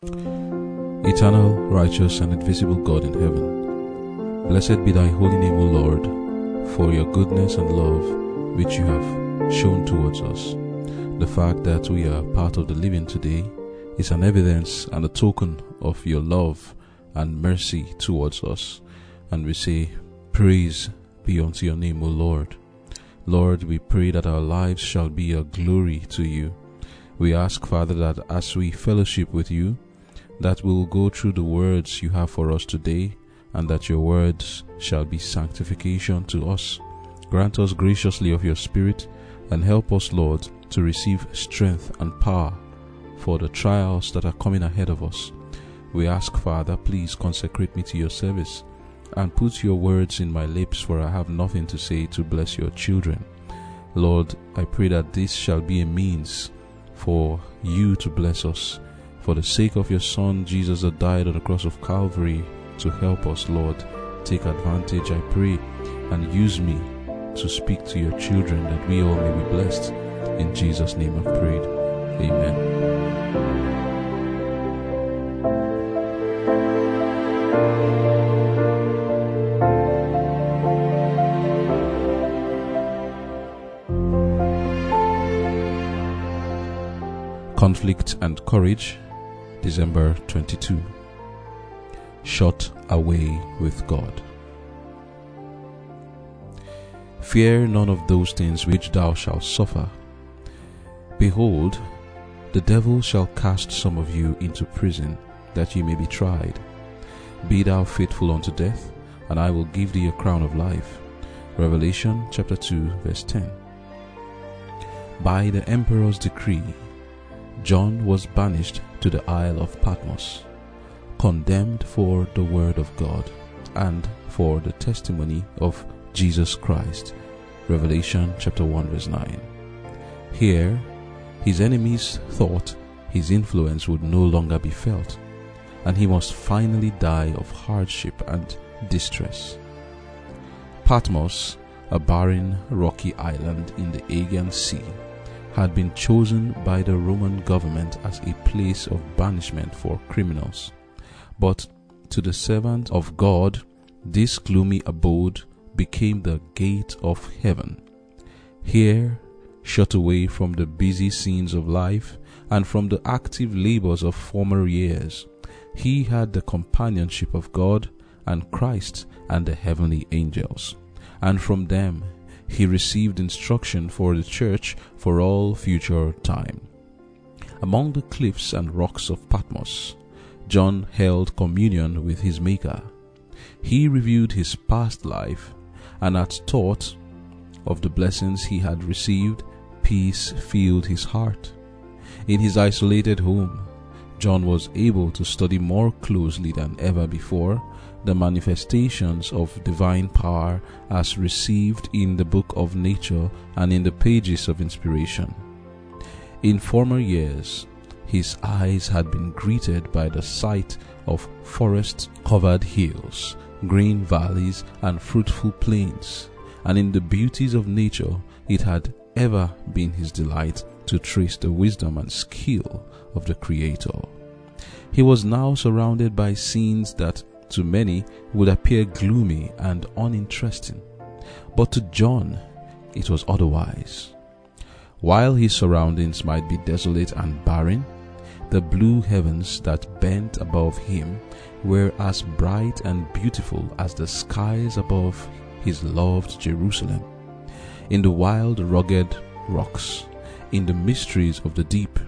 Eternal, righteous, and invisible God in heaven, blessed be thy holy name, O Lord, for your goodness and love which you have shown towards us. The fact that we are part of the living today is an evidence and a token of your love and mercy towards us. And we say, Praise be unto your name, O Lord. Lord, we pray that our lives shall be a glory to you. We ask, Father, that as we fellowship with you, that we will go through the words you have for us today, and that your words shall be sanctification to us. Grant us graciously of your Spirit, and help us, Lord, to receive strength and power for the trials that are coming ahead of us. We ask, Father, please consecrate me to your service and put your words in my lips, for I have nothing to say to bless your children. Lord, I pray that this shall be a means for you to bless us for the sake of your Son, Jesus, that died on the cross of Calvary to help us, Lord. Take advantage, I pray, and use me to speak to your children that we all may be blessed. In Jesus' name I've prayed. Amen. Conflict and Courage December 22. Shut away with God. Fear none of those things which thou shalt suffer. Behold, the devil shall cast some of you into prison, that ye may be tried. Be thou faithful unto death, and I will give thee a crown of life. Revelation chapter 2, verse 10. By the emperor's decree, John was banished to the Isle of Patmos, condemned for the Word of God and for the testimony of Jesus Christ. Revelation chapter 1 verse 9. Here, his enemies thought his influence would no longer be felt, and he must finally die of hardship and distress. Patmos, a barren, rocky island in the Aegean Sea, had been chosen by the Roman government as a place of banishment for criminals. But to the servant of God, this gloomy abode became the gate of heaven. Here, shut away from the busy scenes of life and from the active labors of former years, he had the companionship of God and Christ and the heavenly angels, and from them he received instruction for the church for all future time. Among the cliffs and rocks of Patmos, John held communion with his Maker. He reviewed his past life, and at thought of the blessings he had received, peace filled his heart. In his isolated home, John was able to study more closely than ever before the manifestations of divine power as received in the book of nature and in the pages of inspiration. In former years, his eyes had been greeted by the sight of forest covered hills, green valleys, and fruitful plains, and in the beauties of nature it had ever been his delight to trace the wisdom and skill of the Creator. He was now surrounded by scenes that to many would appear gloomy and uninteresting. But to John, it was otherwise. While his surroundings might be desolate and barren, the blue heavens that bent above him were as bright and beautiful as the skies above his loved Jerusalem. In the wild, rugged rocks, in the mysteries of the deep,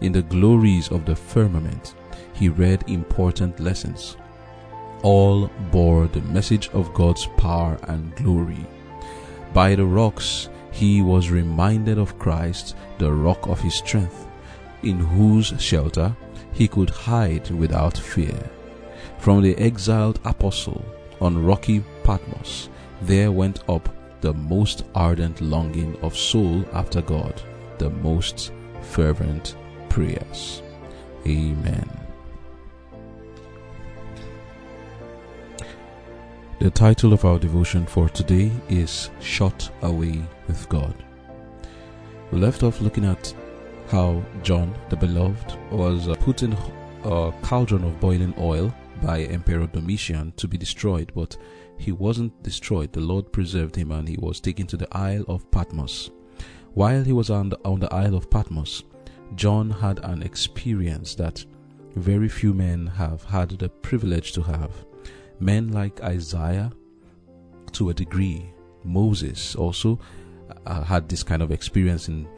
in the glories of the firmament, he read important lessons all bore the message of God's power and glory. By the rocks, he was reminded of Christ, the rock of his strength, in whose shelter he could hide without fear. From the exiled apostle on rocky Patmos, there went up the most ardent longing of soul after God, the most fervent prayers. Amen. The title of our devotion for today is Shut Away with God. We left off looking at how John, the beloved, was uh, put in a cauldron of boiling oil by Emperor Domitian to be destroyed, but he wasn't destroyed. The Lord preserved him and he was taken to the Isle of Patmos. While he was on the, on the Isle of Patmos, John had an experience that very few men have had the privilege to have. Men like Isaiah, to a degree, Moses also uh, had this kind of experience in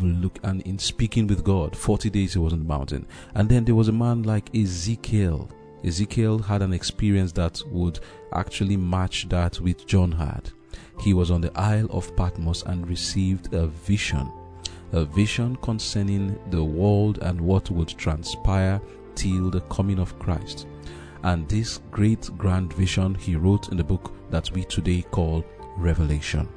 look and in speaking with God. 40 days he was on the mountain. And then there was a man like Ezekiel. Ezekiel had an experience that would actually match that which John had. He was on the Isle of Patmos and received a vision. A vision concerning the world and what would transpire till the coming of Christ. And this great grand vision he wrote in the book that we today call Revelation.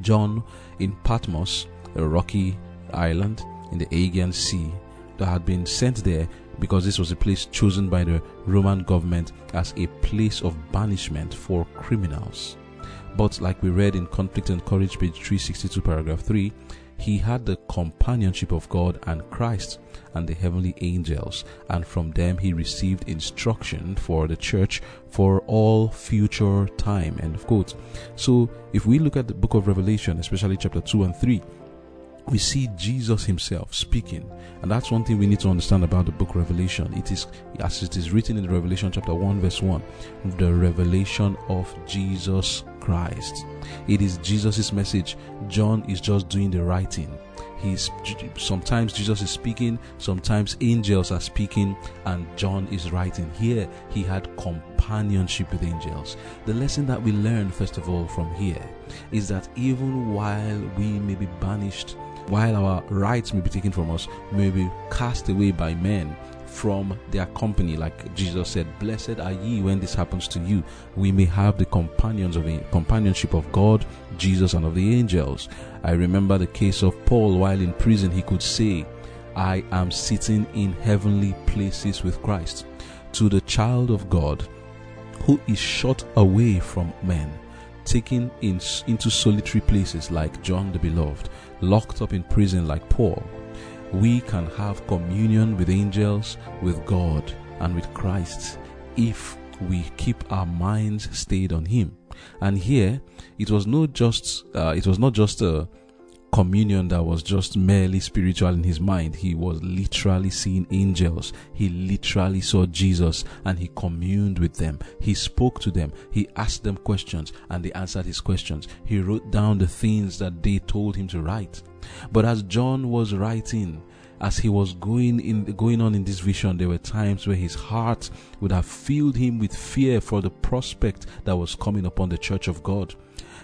John in Patmos, a rocky island in the Aegean Sea, that had been sent there because this was a place chosen by the Roman government as a place of banishment for criminals. But, like we read in Conflict and Courage, page 362, paragraph 3, he had the companionship of God and Christ and the heavenly angels, and from them he received instruction for the church for all future time. End of quote. So, if we look at the book of Revelation, especially chapter 2 and 3, we see Jesus himself speaking. And that's one thing we need to understand about the book Revelation. It is, as it is written in Revelation chapter 1, verse 1, the revelation of Jesus Christ. It is Jesus' message. John is just doing the writing. He's sometimes Jesus is speaking, sometimes angels are speaking, and John is writing. Here he had companionship with angels. The lesson that we learn, first of all, from here is that even while we may be banished while our rights may be taken from us, may be cast away by men from their company, like Jesus said, Blessed are ye when this happens to you. We may have the companions of companionship of God, Jesus, and of the angels. I remember the case of Paul while in prison, he could say, I am sitting in heavenly places with Christ. To the child of God who is shut away from men, taken in, into solitary places like John the Beloved, locked up in prison like Paul, we can have communion with angels, with God, and with Christ if we keep our minds stayed on Him. And here, it was not just uh, it was not just a communion that was just merely spiritual in his mind. He was literally seeing angels. He literally saw Jesus and he communed with them. He spoke to them. He asked them questions and they answered his questions. He wrote down the things that they told him to write. But as John was writing, as he was going in going on in this vision there were times where his heart would have filled him with fear for the prospect that was coming upon the church of God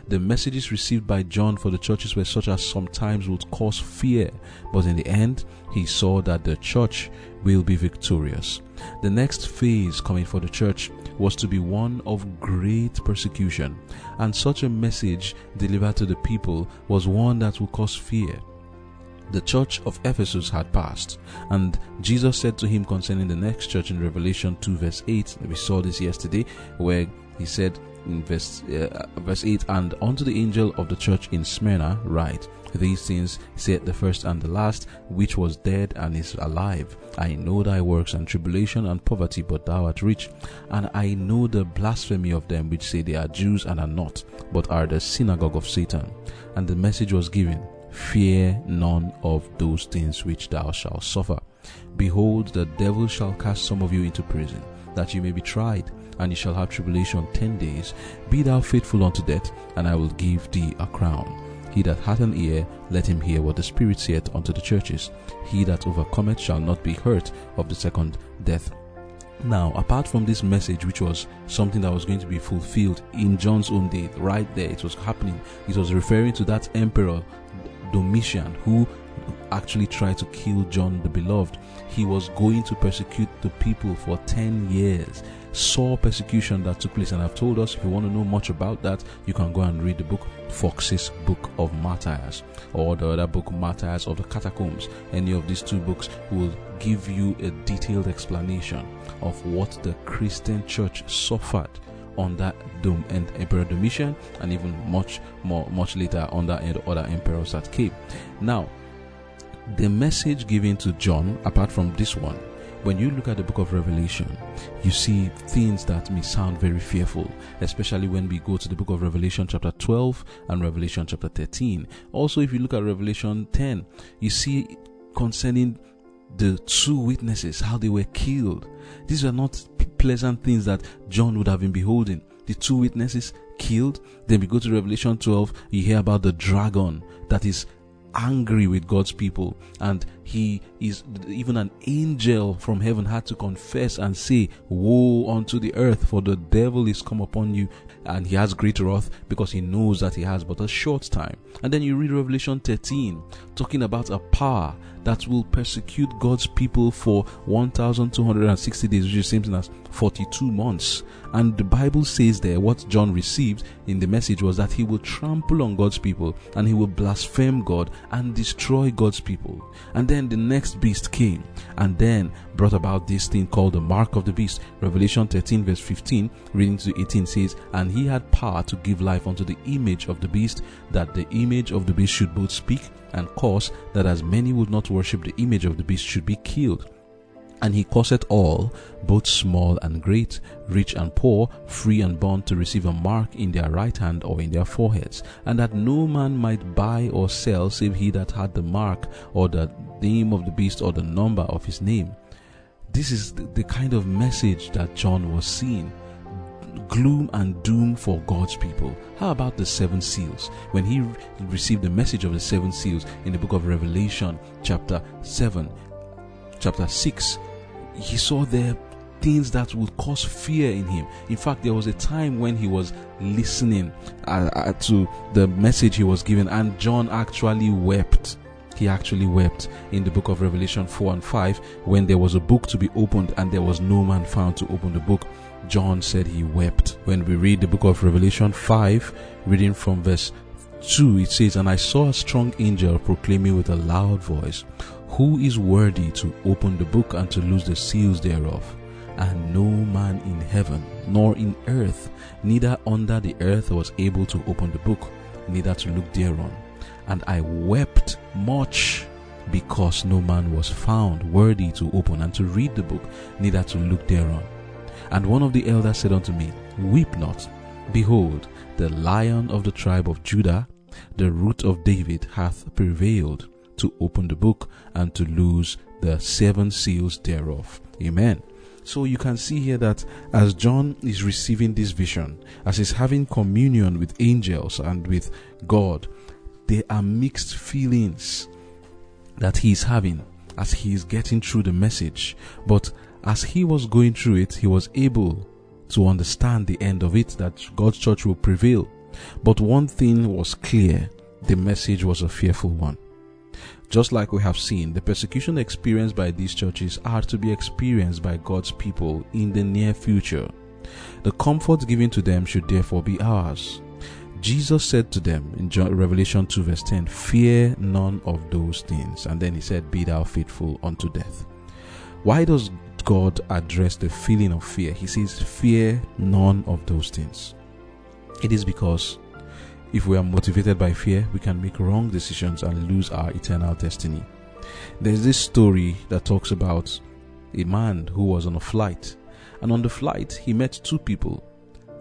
the messages received by John for the churches were such as sometimes would cause fear, but in the end, he saw that the church will be victorious. The next phase coming for the church was to be one of great persecution, and such a message delivered to the people was one that would cause fear the church of Ephesus had passed. And Jesus said to him concerning the next church in Revelation 2, verse 8, we saw this yesterday, where he said, in verse, uh, verse 8 and unto the angel of the church in smyrna write these things said the first and the last which was dead and is alive i know thy works and tribulation and poverty but thou art rich and i know the blasphemy of them which say they are jews and are not but are the synagogue of satan and the message was given fear none of those things which thou shalt suffer behold the devil shall cast some of you into prison that you may be tried and you shall have tribulation ten days. Be thou faithful unto death, and I will give thee a crown. He that hath an ear, let him hear what the Spirit saith unto the churches. He that overcometh shall not be hurt of the second death. Now, apart from this message, which was something that was going to be fulfilled in John's own day, right there, it was happening. It was referring to that emperor, Domitian, who actually tried to kill John the Beloved. He was going to persecute the people for 10 years saw persecution that took place. And I've told us if you want to know much about that, you can go and read the book Fox's Book of Martyrs or the other book Martyrs of the Catacombs. Any of these two books will give you a detailed explanation of what the Christian church suffered under Dom and Emperor Domitian, and even much more, much later under other emperors that came. Now, the message given to John, apart from this one, when you look at the book of Revelation, you see things that may sound very fearful, especially when we go to the book of Revelation, chapter 12, and Revelation, chapter 13. Also, if you look at Revelation 10, you see concerning the two witnesses, how they were killed. These are not pleasant things that John would have been beholding. The two witnesses killed. Then we go to Revelation 12, you hear about the dragon that is angry with God's people, and he is even an angel from heaven had to confess and say, Woe unto the earth, for the devil is come upon you, and he has great wrath because he knows that he has but a short time. And then you read Revelation 13, talking about a power that will persecute God's people for 1260 days, which is the same as 42 months. And the Bible says there what John received in the message was that he will trample on God's people and he will blaspheme God and destroy God's people. And then the next beast came and then brought about this thing called the mark of the beast. Revelation 13, verse 15, reading to 18 says, And he had power to give life unto the image of the beast, that the image of the beast should both speak and cause that as many would not worship the image of the beast should be killed. And he causeth all, both small and great, rich and poor, free and bond, to receive a mark in their right hand or in their foreheads, and that no man might buy or sell save he that had the mark or the name of the beast or the number of his name. This is the kind of message that John was seeing gloom and doom for God's people. How about the seven seals? When he received the message of the seven seals in the book of Revelation, chapter 7, chapter 6, he saw the things that would cause fear in him. In fact, there was a time when he was listening uh, uh, to the message he was given, and John actually wept. He actually wept in the book of Revelation 4 and 5 when there was a book to be opened and there was no man found to open the book. John said he wept. When we read the book of Revelation 5, reading from verse 2, it says, And I saw a strong angel proclaiming with a loud voice, who is worthy to open the book and to loose the seals thereof? And no man in heaven, nor in earth, neither under the earth was able to open the book, neither to look thereon. And I wept much because no man was found worthy to open and to read the book, neither to look thereon. And one of the elders said unto me, Weep not. Behold, the lion of the tribe of Judah, the root of David, hath prevailed to open the book and to lose the seven seals thereof. Amen. So you can see here that as John is receiving this vision, as he's having communion with angels and with God, there are mixed feelings that he is having as he is getting through the message. But as he was going through it, he was able to understand the end of it that God's church will prevail. But one thing was clear the message was a fearful one. Just like we have seen, the persecution experienced by these churches are to be experienced by God's people in the near future. The comfort given to them should therefore be ours. Jesus said to them in Revelation 2, verse 10, Fear none of those things. And then he said, Be thou faithful unto death. Why does God address the feeling of fear? He says, Fear none of those things. It is because if we are motivated by fear, we can make wrong decisions and lose our eternal destiny. There's this story that talks about a man who was on a flight, and on the flight, he met two people,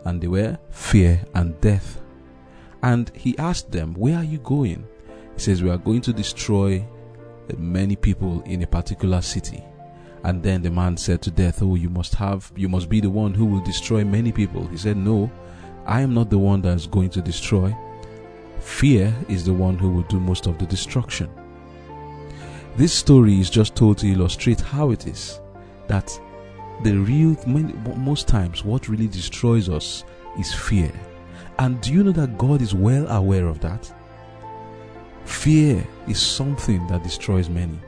and they were fear and death. And he asked them, Where are you going? He says, We are going to destroy uh, many people in a particular city. And then the man said to death, Oh, you must have, you must be the one who will destroy many people. He said, No, I am not the one that is going to destroy. Fear is the one who will do most of the destruction. This story is just told to illustrate how it is that the real, most times, what really destroys us is fear. And do you know that God is well aware of that? Fear is something that destroys many.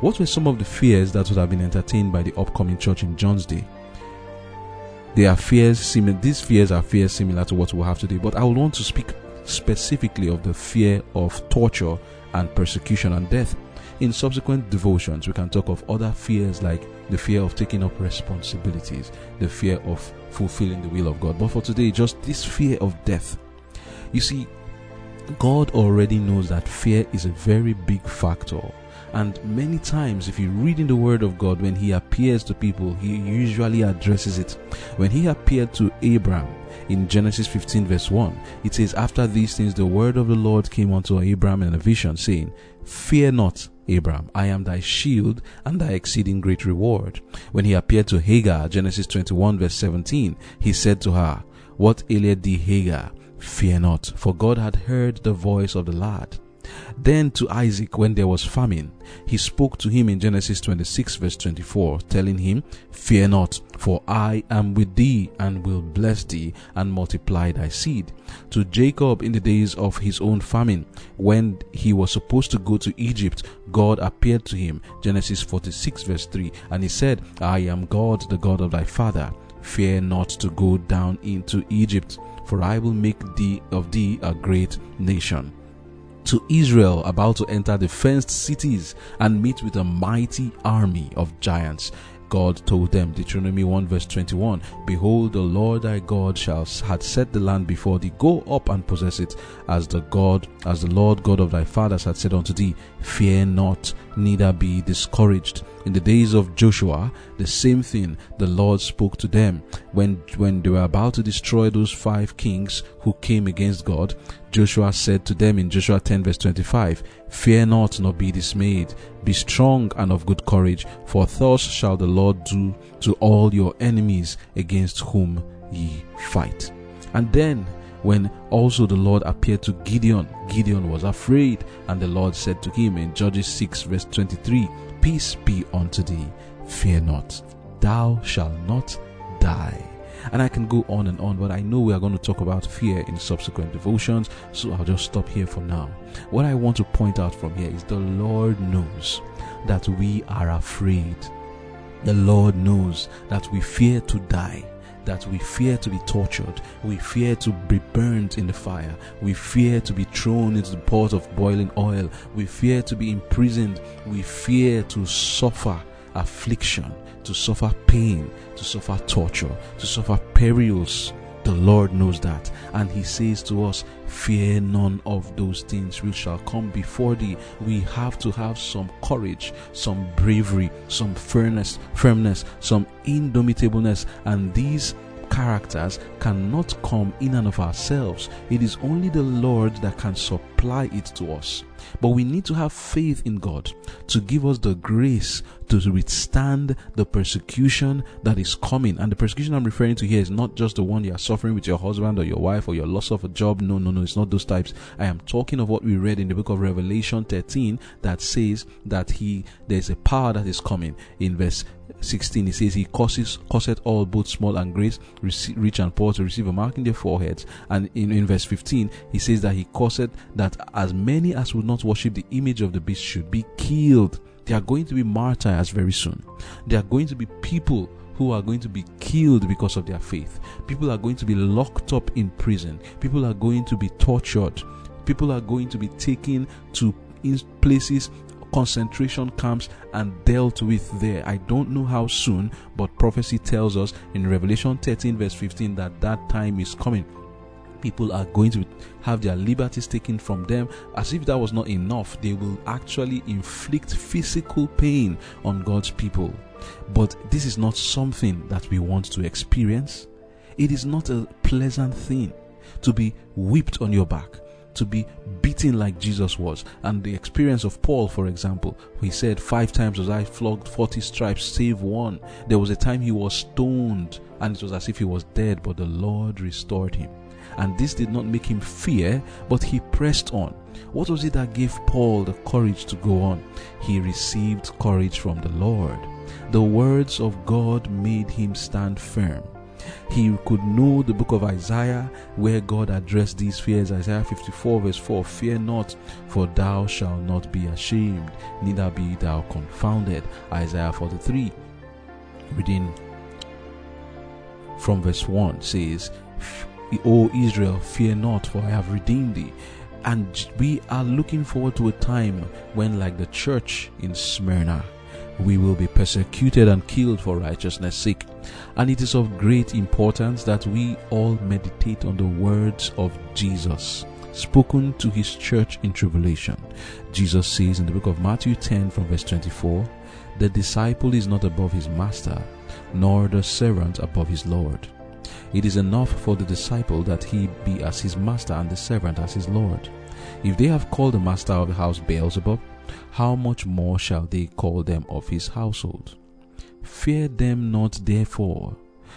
What were some of the fears that would have been entertained by the upcoming church in John's day? They are fears similar. These fears are fears similar to what we have today. But I would want to speak specifically of the fear of torture and persecution and death. In subsequent devotions, we can talk of other fears like the fear of taking up responsibilities, the fear of fulfilling the will of God. But for today, just this fear of death. You see, God already knows that fear is a very big factor And many times, if you read in the Word of God, when He appears to people, He usually addresses it. When He appeared to Abraham in Genesis 15, verse 1, it says, After these things, the word of the Lord came unto Abraham in a vision, saying, Fear not, Abraham, I am thy shield and thy exceeding great reward. When he appeared to Hagar, Genesis 21, verse 17, he said to her, What aileth thee, Hagar? Fear not, for God had heard the voice of the lad. Then to Isaac, when there was famine, he spoke to him in Genesis 26, verse 24, telling him, Fear not, for I am with thee, and will bless thee, and multiply thy seed. To Jacob, in the days of his own famine, when he was supposed to go to Egypt, God appeared to him, Genesis 46, verse 3, and he said, I am God, the God of thy father. Fear not to go down into Egypt, for I will make thee of thee a great nation to Israel about to enter the fenced cities and meet with a mighty army of giants. God told them, Deuteronomy 1 verse 21, Behold, the Lord thy God shall had set the land before thee. Go up and possess it, as the God, as the Lord God of thy fathers had said unto thee. Fear not, neither be discouraged. In the days of Joshua, the same thing the Lord spoke to them when when they were about to destroy those five kings who came against God. Joshua said to them in Joshua 10 verse 25, Fear not, nor be dismayed. Be strong and of good courage, for thus shall the Lord do to all your enemies against whom ye fight. And then, when also the Lord appeared to Gideon, Gideon was afraid, and the Lord said to him in Judges 6 verse 23, Peace be unto thee, fear not, thou shalt not die. And I can go on and on, but I know we are going to talk about fear in subsequent devotions, so I'll just stop here for now. What I want to point out from here is the Lord knows that we are afraid. The Lord knows that we fear to die that we fear to be tortured, we fear to be burnt in the fire, we fear to be thrown into the pot of boiling oil, we fear to be imprisoned, we fear to suffer affliction, to suffer pain, to suffer torture, to suffer perils. The Lord knows that. And He says to us, Fear none of those things which shall come before thee. We have to have some courage, some bravery, some firmness, firmness, some indomitableness. And these characters cannot come in and of ourselves. It is only the Lord that can supply it to us. But we need to have faith in God to give us the grace to withstand the persecution that is coming. And the persecution I'm referring to here is not just the one you are suffering with your husband or your wife or your loss of a job. No, no, no, it's not those types. I am talking of what we read in the book of Revelation 13 that says that he there's a power that is coming in verse 16 he says he causes causeth all both small and great rich and poor to receive a mark in their foreheads and in, in verse 15 he says that he causeth that as many as would not worship the image of the beast should be killed. They are going to be martyrs very soon. They are going to be people who are going to be killed because of their faith. People are going to be locked up in prison. People are going to be tortured. People are going to be taken to places concentration camps and dealt with there. I don't know how soon, but prophecy tells us in Revelation 13, verse 15, that that time is coming. People are going to have their liberties taken from them. As if that was not enough, they will actually inflict physical pain on God's people. But this is not something that we want to experience. It is not a pleasant thing to be whipped on your back to be beaten like Jesus was. And the experience of Paul, for example, he said, Five times was I flogged 40 stripes, save one. There was a time he was stoned, and it was as if he was dead, but the Lord restored him. And this did not make him fear, but he pressed on. What was it that gave Paul the courage to go on? He received courage from the Lord. The words of God made him stand firm he could know the book of Isaiah where God addressed these fears. Isaiah 54, verse 4 Fear not, for thou shalt not be ashamed, neither be thou confounded. Isaiah 43, reading from verse 1 says, O Israel, fear not, for I have redeemed thee. And we are looking forward to a time when, like the church in Smyrna, we will be persecuted and killed for righteousness' sake. And it is of great importance that we all meditate on the words of Jesus. spoken to his church in tribulation. Jesus says in the book of Matthew 10 from verse 24, The disciple is not above his master, nor the servant above his Lord. It is enough for the disciple that he be as his master and the servant as his Lord. If they have called the master of the house Beelzebub, how much more shall they call them of his household? Fear them not therefore,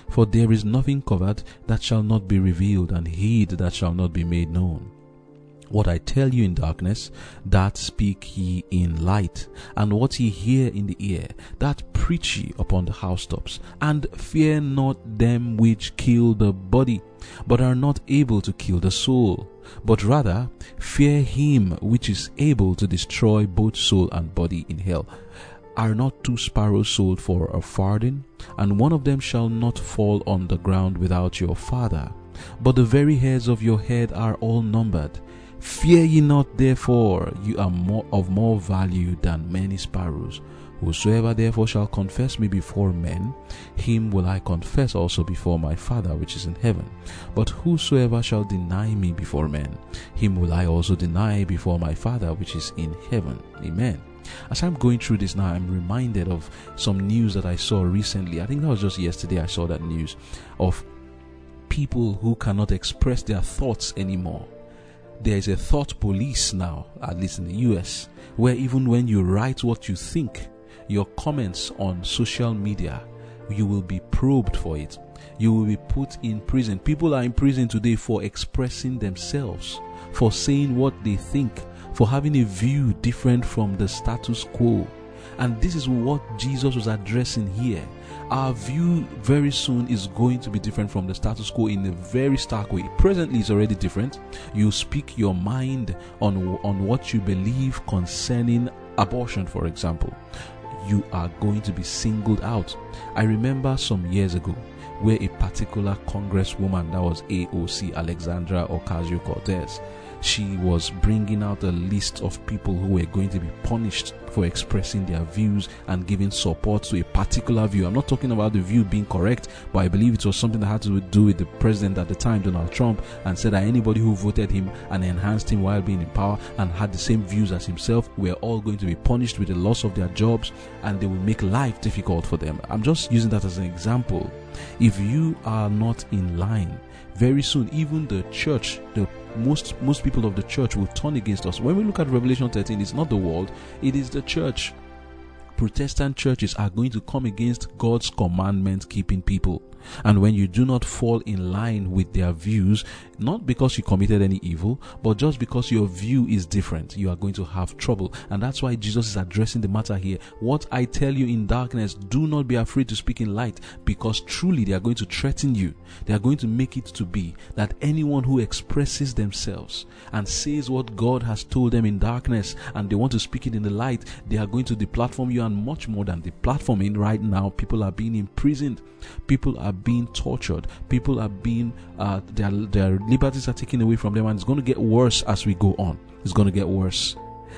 for there is nothing covered that shall not be revealed, and hid that shall not be made known. What I tell you in darkness, that speak ye in light, and what ye hear in the ear, that preach ye upon the housetops. And fear not them which kill the body, but are not able to kill the soul, but rather fear him which is able to destroy both soul and body in hell. Are not two sparrows sold for a farthing, and one of them shall not fall on the ground without your Father? But the very hairs of your head are all numbered. Fear ye not, therefore, you are more of more value than many sparrows. Whosoever therefore shall confess me before men, him will I confess also before my Father which is in heaven. But whosoever shall deny me before men, him will I also deny before my Father which is in heaven. Amen. As I'm going through this now, I'm reminded of some news that I saw recently. I think that was just yesterday I saw that news of people who cannot express their thoughts anymore there is a thought police now, at least in the US, where even when you write what you think, your comments on social media, you will be probed for it. You will be put in prison. People are in prison today for expressing themselves, for saying what they think, for having a view different from the status quo. And this is what Jesus was addressing here our view very soon is going to be different from the status quo in a very stark way. Presently, it's already different. You speak your mind on, on what you believe concerning abortion, for example. You are going to be singled out. I remember some years ago where a particular congresswoman, that was AOC Alexandria Ocasio Cortez, she was bringing out a list of people who were going to be punished for expressing their views and giving support to a particular view. I'm not talking about the view being correct, but I believe it was something that had to do with the president at the time, Donald Trump, and said that anybody who voted him and enhanced him while being in power and had the same views as himself were all going to be punished with the loss of their jobs and they will make life difficult for them. I'm just using that as an example. If you are not in line, very soon even the church, the most most people of the church will turn against us. When we look at Revelation 13, it's not the world, it is the church. Protestant churches are going to come against God's commandment keeping people. And when you do not fall in line with their views, not because you committed any evil, but just because your view is different, you are going to have trouble. And that's why Jesus is addressing the matter here. What I tell you in darkness, do not be afraid to speak in light, because truly they are going to threaten you. They are going to make it to be that anyone who expresses themselves and says what God has told them in darkness and they want to speak it in the light, they are going to deplatform you and much more than the platforming right now. People are being imprisoned. People are being tortured. People are being, uh, their, their liberties are taken away from them, and it's going to get worse as we go on. It's going to get worse.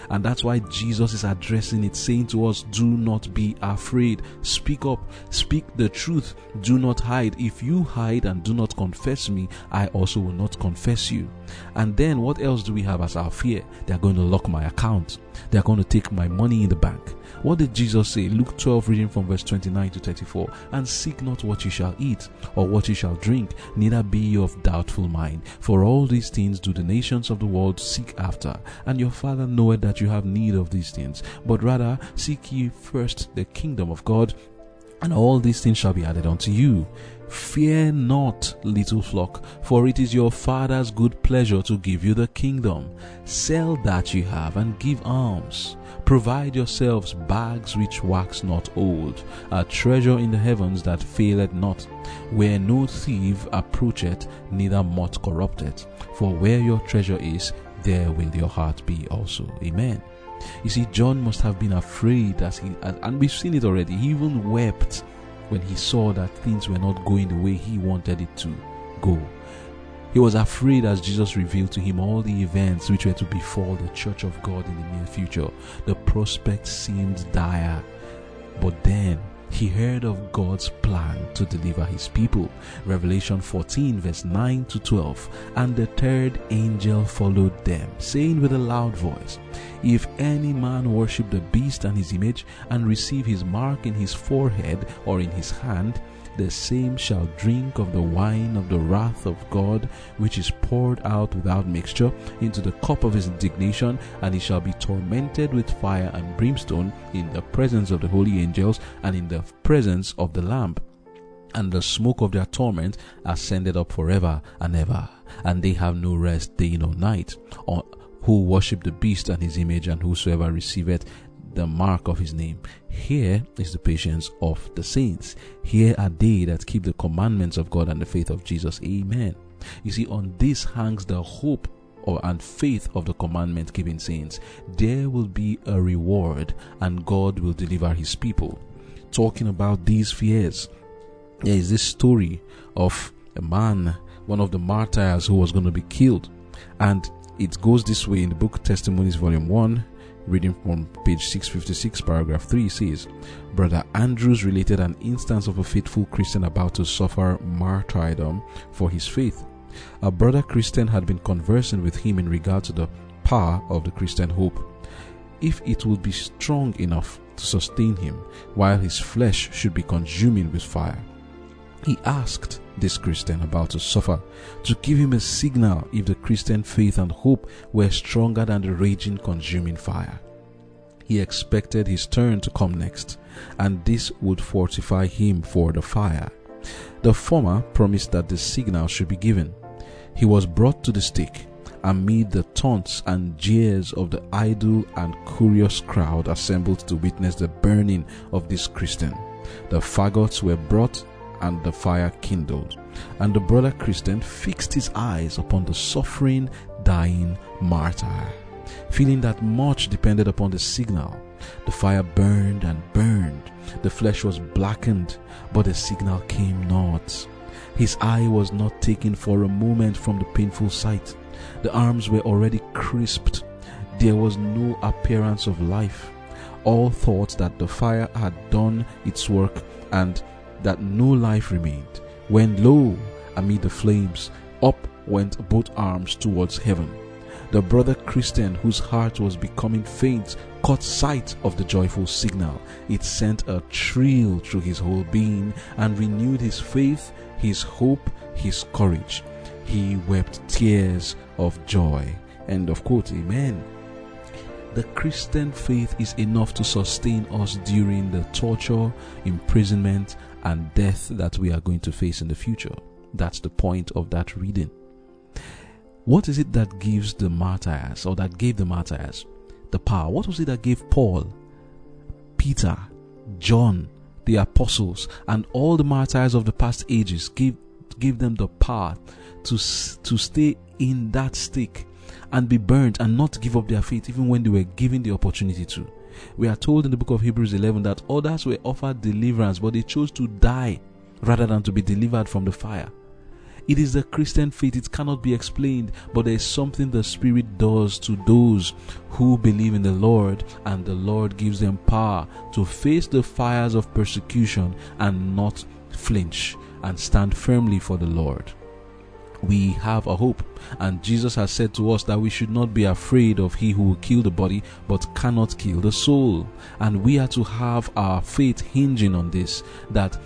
And that's why Jesus is addressing it, saying to us, Do not be afraid. Speak up. Speak the truth. Do not hide. If you hide and do not confess me, I also will not confess you. And then what else do we have as our fear? They're going to lock my account. They're going to take my money in the bank. What did Jesus say? Luke 12, reading from verse 29 to 34. And seek not what you shall eat, or what you shall drink, neither be ye of doubtful mind. For all these things do the nations of the world seek after. And your Father knoweth that you have need of these things. But rather seek ye first the kingdom of God, and all these things shall be added unto you. Fear not, little flock, for it is your Father's good pleasure to give you the kingdom. Sell that you have and give alms. Provide yourselves bags which wax not old, a treasure in the heavens that faileth not, where no thief approacheth, neither moth corrupteth. For where your treasure is, there will your heart be also. Amen. You see, John must have been afraid as he, and we've seen it already. He even wept when he saw that things were not going the way he wanted it to go. He was afraid as Jesus revealed to him all the events which were to befall the church of God in the near future. The prospect seemed dire. But then he heard of God's plan to deliver his people. Revelation 14, verse 9 to 12. And the third angel followed them, saying with a loud voice, If any man worship the beast and his image, and receive his mark in his forehead or in his hand, the same shall drink of the wine of the wrath of God, which is poured out without mixture into the cup of his indignation, and he shall be tormented with fire and brimstone in the presence of the holy angels and in the presence of the Lamb. And the smoke of their torment ascended up forever and ever, and they have no rest day nor night. Who worship the beast and his image, and whosoever receiveth the mark of his name. Here is the patience of the saints. Here are they that keep the commandments of God and the faith of Jesus. Amen. You see, on this hangs the hope or, and faith of the commandment keeping saints. There will be a reward and God will deliver his people. Talking about these fears, there is this story of a man, one of the martyrs who was going to be killed. And it goes this way in the book Testimonies, Volume 1, Reading from page 656, paragraph 3 says Brother Andrews related an instance of a faithful Christian about to suffer martyrdom for his faith. A brother Christian had been conversing with him in regard to the power of the Christian hope. If it would be strong enough to sustain him while his flesh should be consuming with fire. He asked this Christian about to suffer to give him a signal if the Christian faith and hope were stronger than the raging, consuming fire. He expected his turn to come next, and this would fortify him for the fire. The former promised that the signal should be given. He was brought to the stake amid the taunts and jeers of the idle and curious crowd assembled to witness the burning of this Christian. The fagots were brought and the fire kindled. And the brother Christian fixed his eyes upon the suffering, dying martyr, feeling that much depended upon the signal. The fire burned and burned, the flesh was blackened, but the signal came not. His eye was not taken for a moment from the painful sight. The arms were already crisped. There was no appearance of life. All thought that the fire had done its work and that no life remained, when lo, amid the flames, up went both arms towards heaven. The brother Christian, whose heart was becoming faint, caught sight of the joyful signal. It sent a thrill through his whole being and renewed his faith, his hope, his courage. He wept tears of joy. End of quote. Amen. The Christian faith is enough to sustain us during the torture, imprisonment, and death that we are going to face in the future. That's the point of that reading. What is it that gives the martyrs, or that gave the martyrs, the power? What was it that gave Paul, Peter, John, the apostles, and all the martyrs of the past ages? Give, give them the power to, to stay in that stake and be burnt and not give up their faith even when they were given the opportunity to. We are told in the book of Hebrews 11 that others were offered deliverance, but they chose to die rather than to be delivered from the fire. It is the Christian faith, it cannot be explained, but there is something the Spirit does to those who believe in the Lord, and the Lord gives them power to face the fires of persecution and not flinch and stand firmly for the Lord we have a hope. And Jesus has said to us that we should not be afraid of he who will kill the body but cannot kill the soul. And we are to have our faith hinging on this that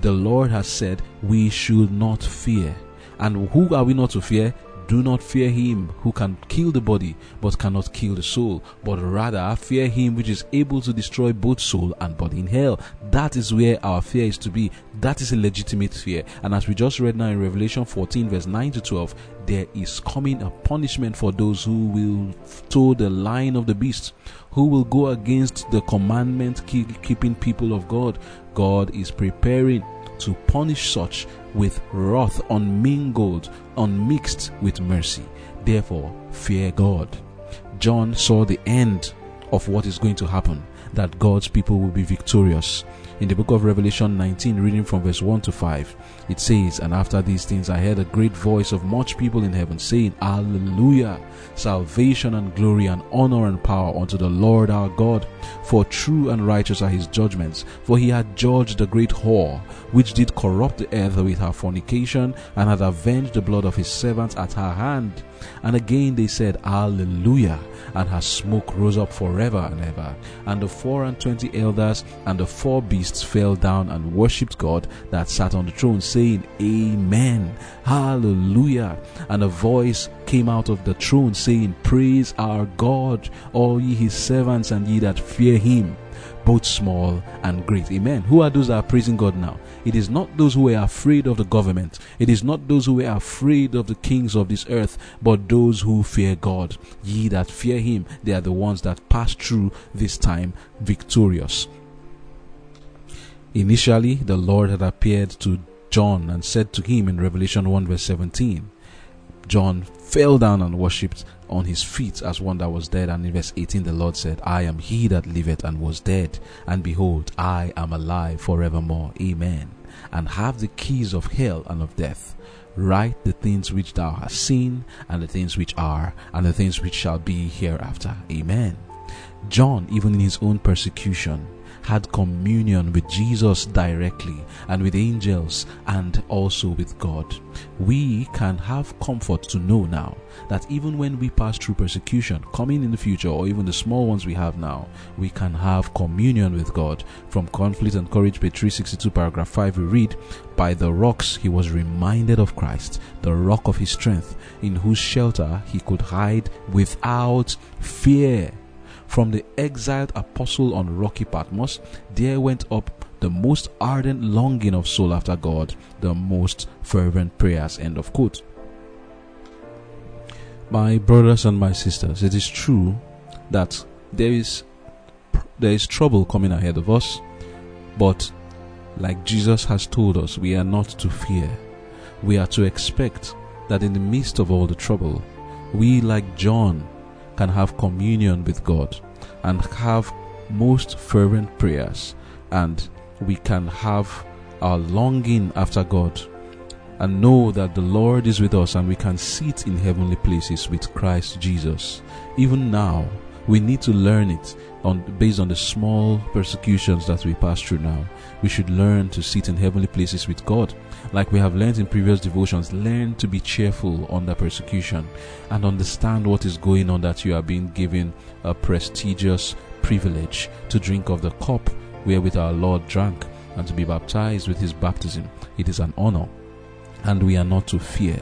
the Lord has said we should not fear. And who are we not to fear? Do not fear him who can kill the body but cannot kill the soul, but rather fear him which is able to destroy both soul and body in hell. That is where our fear is to be. That is a legitimate fear. And as we just read now in Revelation 14, verse 9 to 12, there is coming a punishment for those who will toe the line of the beast, who will go against the commandment keeping people of God. God is preparing to punish such with wrath unmingled, unmixed with mercy. Therefore, fear God. John saw the end of what is going to happen, that God's people will be victorious. In the book of Revelation 19, reading from verse 1 to 5, it says, And after these things I heard a great voice of much people in heaven saying, Alleluia! Salvation and glory and honor and power unto the Lord our God. For true and righteous are his judgments. For he had judged the great whore, which did corrupt the earth with her fornication, and had avenged the blood of his servants at her hand. And again they said, Alleluia! And her smoke rose up forever and ever. And the four and twenty elders and the four beasts fell down and worshipped God that sat on the throne, saying, Amen. Hallelujah. And a voice came out of the throne, saying, Praise our God, all ye his servants and ye that fear him both small and great. Amen. Who are those that are praising God now? It is not those who are afraid of the government. It is not those who are afraid of the kings of this earth, but those who fear God. Ye that fear him, they are the ones that pass through this time victorious. Initially, the Lord had appeared to John and said to him in Revelation 1 verse 17, John fell down and worshipped on his feet as one that was dead. And in verse 18, the Lord said, I am he that liveth and was dead, and behold, I am alive forevermore. Amen. And have the keys of hell and of death. Write the things which thou hast seen, and the things which are, and the things which shall be hereafter. Amen. John, even in his own persecution, had communion with Jesus directly and with angels and also with God. We can have comfort to know now that even when we pass through persecution coming in the future or even the small ones we have now, we can have communion with God. From Conflict and Courage, page 362, paragraph 5, we read, By the rocks he was reminded of Christ, the rock of his strength, in whose shelter he could hide without fear. From the exiled apostle on rocky Patmos, there went up the most ardent longing of soul after God, the most fervent prayers. End of quote. My brothers and my sisters, it is true that there is there is trouble coming ahead of us, but like Jesus has told us, we are not to fear. We are to expect that in the midst of all the trouble, we like John can have communion with God and have most fervent prayers, and we can have our longing after God and know that the Lord is with us and we can sit in heavenly places with Christ Jesus. Even now, we need to learn it on based on the small persecutions that we pass through now. We should learn to sit in heavenly places with God. Like we have learned in previous devotions, learn to be cheerful under persecution and understand what is going on that you are being given a prestigious privilege to drink of the cup wherewith our Lord drank and to be baptized with his baptism. It is an honor and we are not to fear,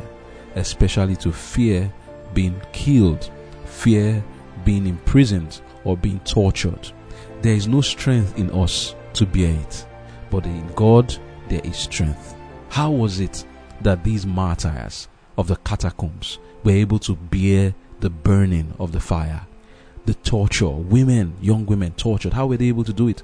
especially to fear being killed, fear being imprisoned, or being tortured. There is no strength in us to bear it, but in God there is strength. How was it that these martyrs of the catacombs were able to bear the burning of the fire, the torture, women, young women tortured? How were they able to do it?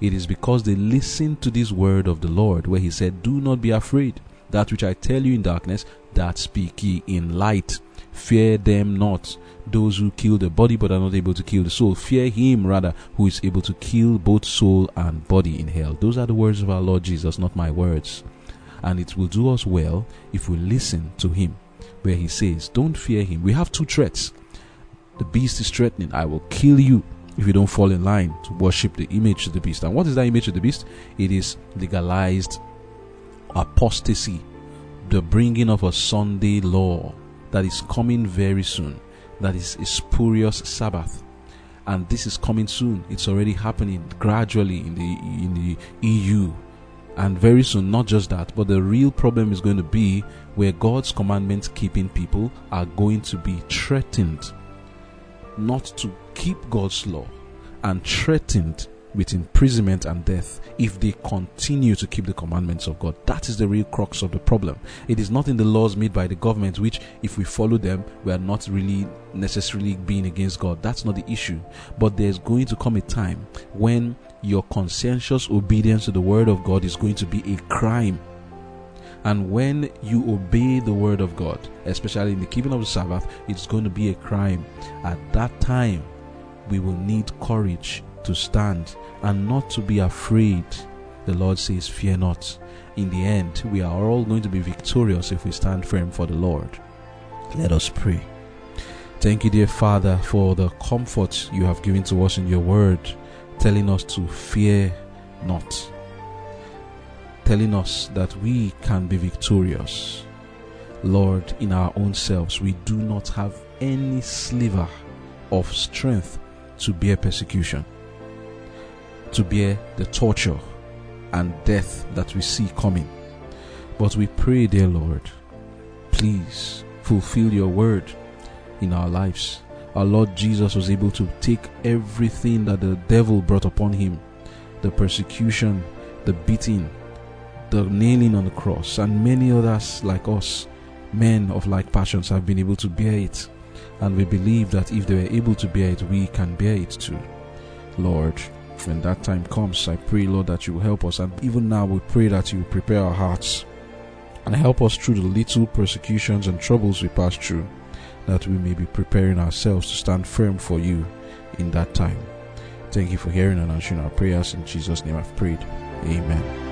It is because they listened to this word of the Lord, where He said, Do not be afraid. That which I tell you in darkness, that speak ye in light. Fear them not, those who kill the body but are not able to kill the soul. Fear him rather who is able to kill both soul and body in hell. Those are the words of our Lord Jesus, not my words. And it will do us well if we listen to him, where he says, Don't fear him. We have two threats. The beast is threatening, I will kill you if you don't fall in line to worship the image of the beast. And what is that image of the beast? It is legalized apostasy, the bringing of a Sunday law that is coming very soon, that is a spurious Sabbath. And this is coming soon. It's already happening gradually in the in the EU. And very soon, not just that, but the real problem is going to be where God's commandment keeping people are going to be threatened not to keep God's law and threatened with imprisonment and death if they continue to keep the commandments of God. That is the real crux of the problem. It is not in the laws made by the government, which, if we follow them, we are not really necessarily being against God. That's not the issue. But there's going to come a time when your conscientious obedience to the word of God is going to be a crime. And when you obey the word of God, especially in the keeping of the Sabbath, it's going to be a crime. At that time, we will need courage to stand and not to be afraid the Lord says, Fear not. In the end, we are all going to be victorious if we stand firm for the Lord. Let us pray. Thank you, dear Father, for the comfort you have given to us in your word, telling us to fear not, telling us that we can be victorious. Lord, in our own selves, we do not have any sliver of strength to bear persecution, to bear the torture and death that we see coming. But we pray, dear Lord, please fulfill your word in our lives. Our Lord Jesus was able to take everything that the devil brought upon him the persecution, the beating, the nailing on the cross, and many others like us, men of like passions, have been able to bear it. And we believe that if they were able to bear it, we can bear it too. Lord, when that time comes, I pray, Lord, that you will help us. And even now, we pray that you prepare our hearts and help us through the little persecutions and troubles we pass through, that we may be preparing ourselves to stand firm for you in that time. Thank you for hearing and answering our prayers. In Jesus' name I've prayed. Amen.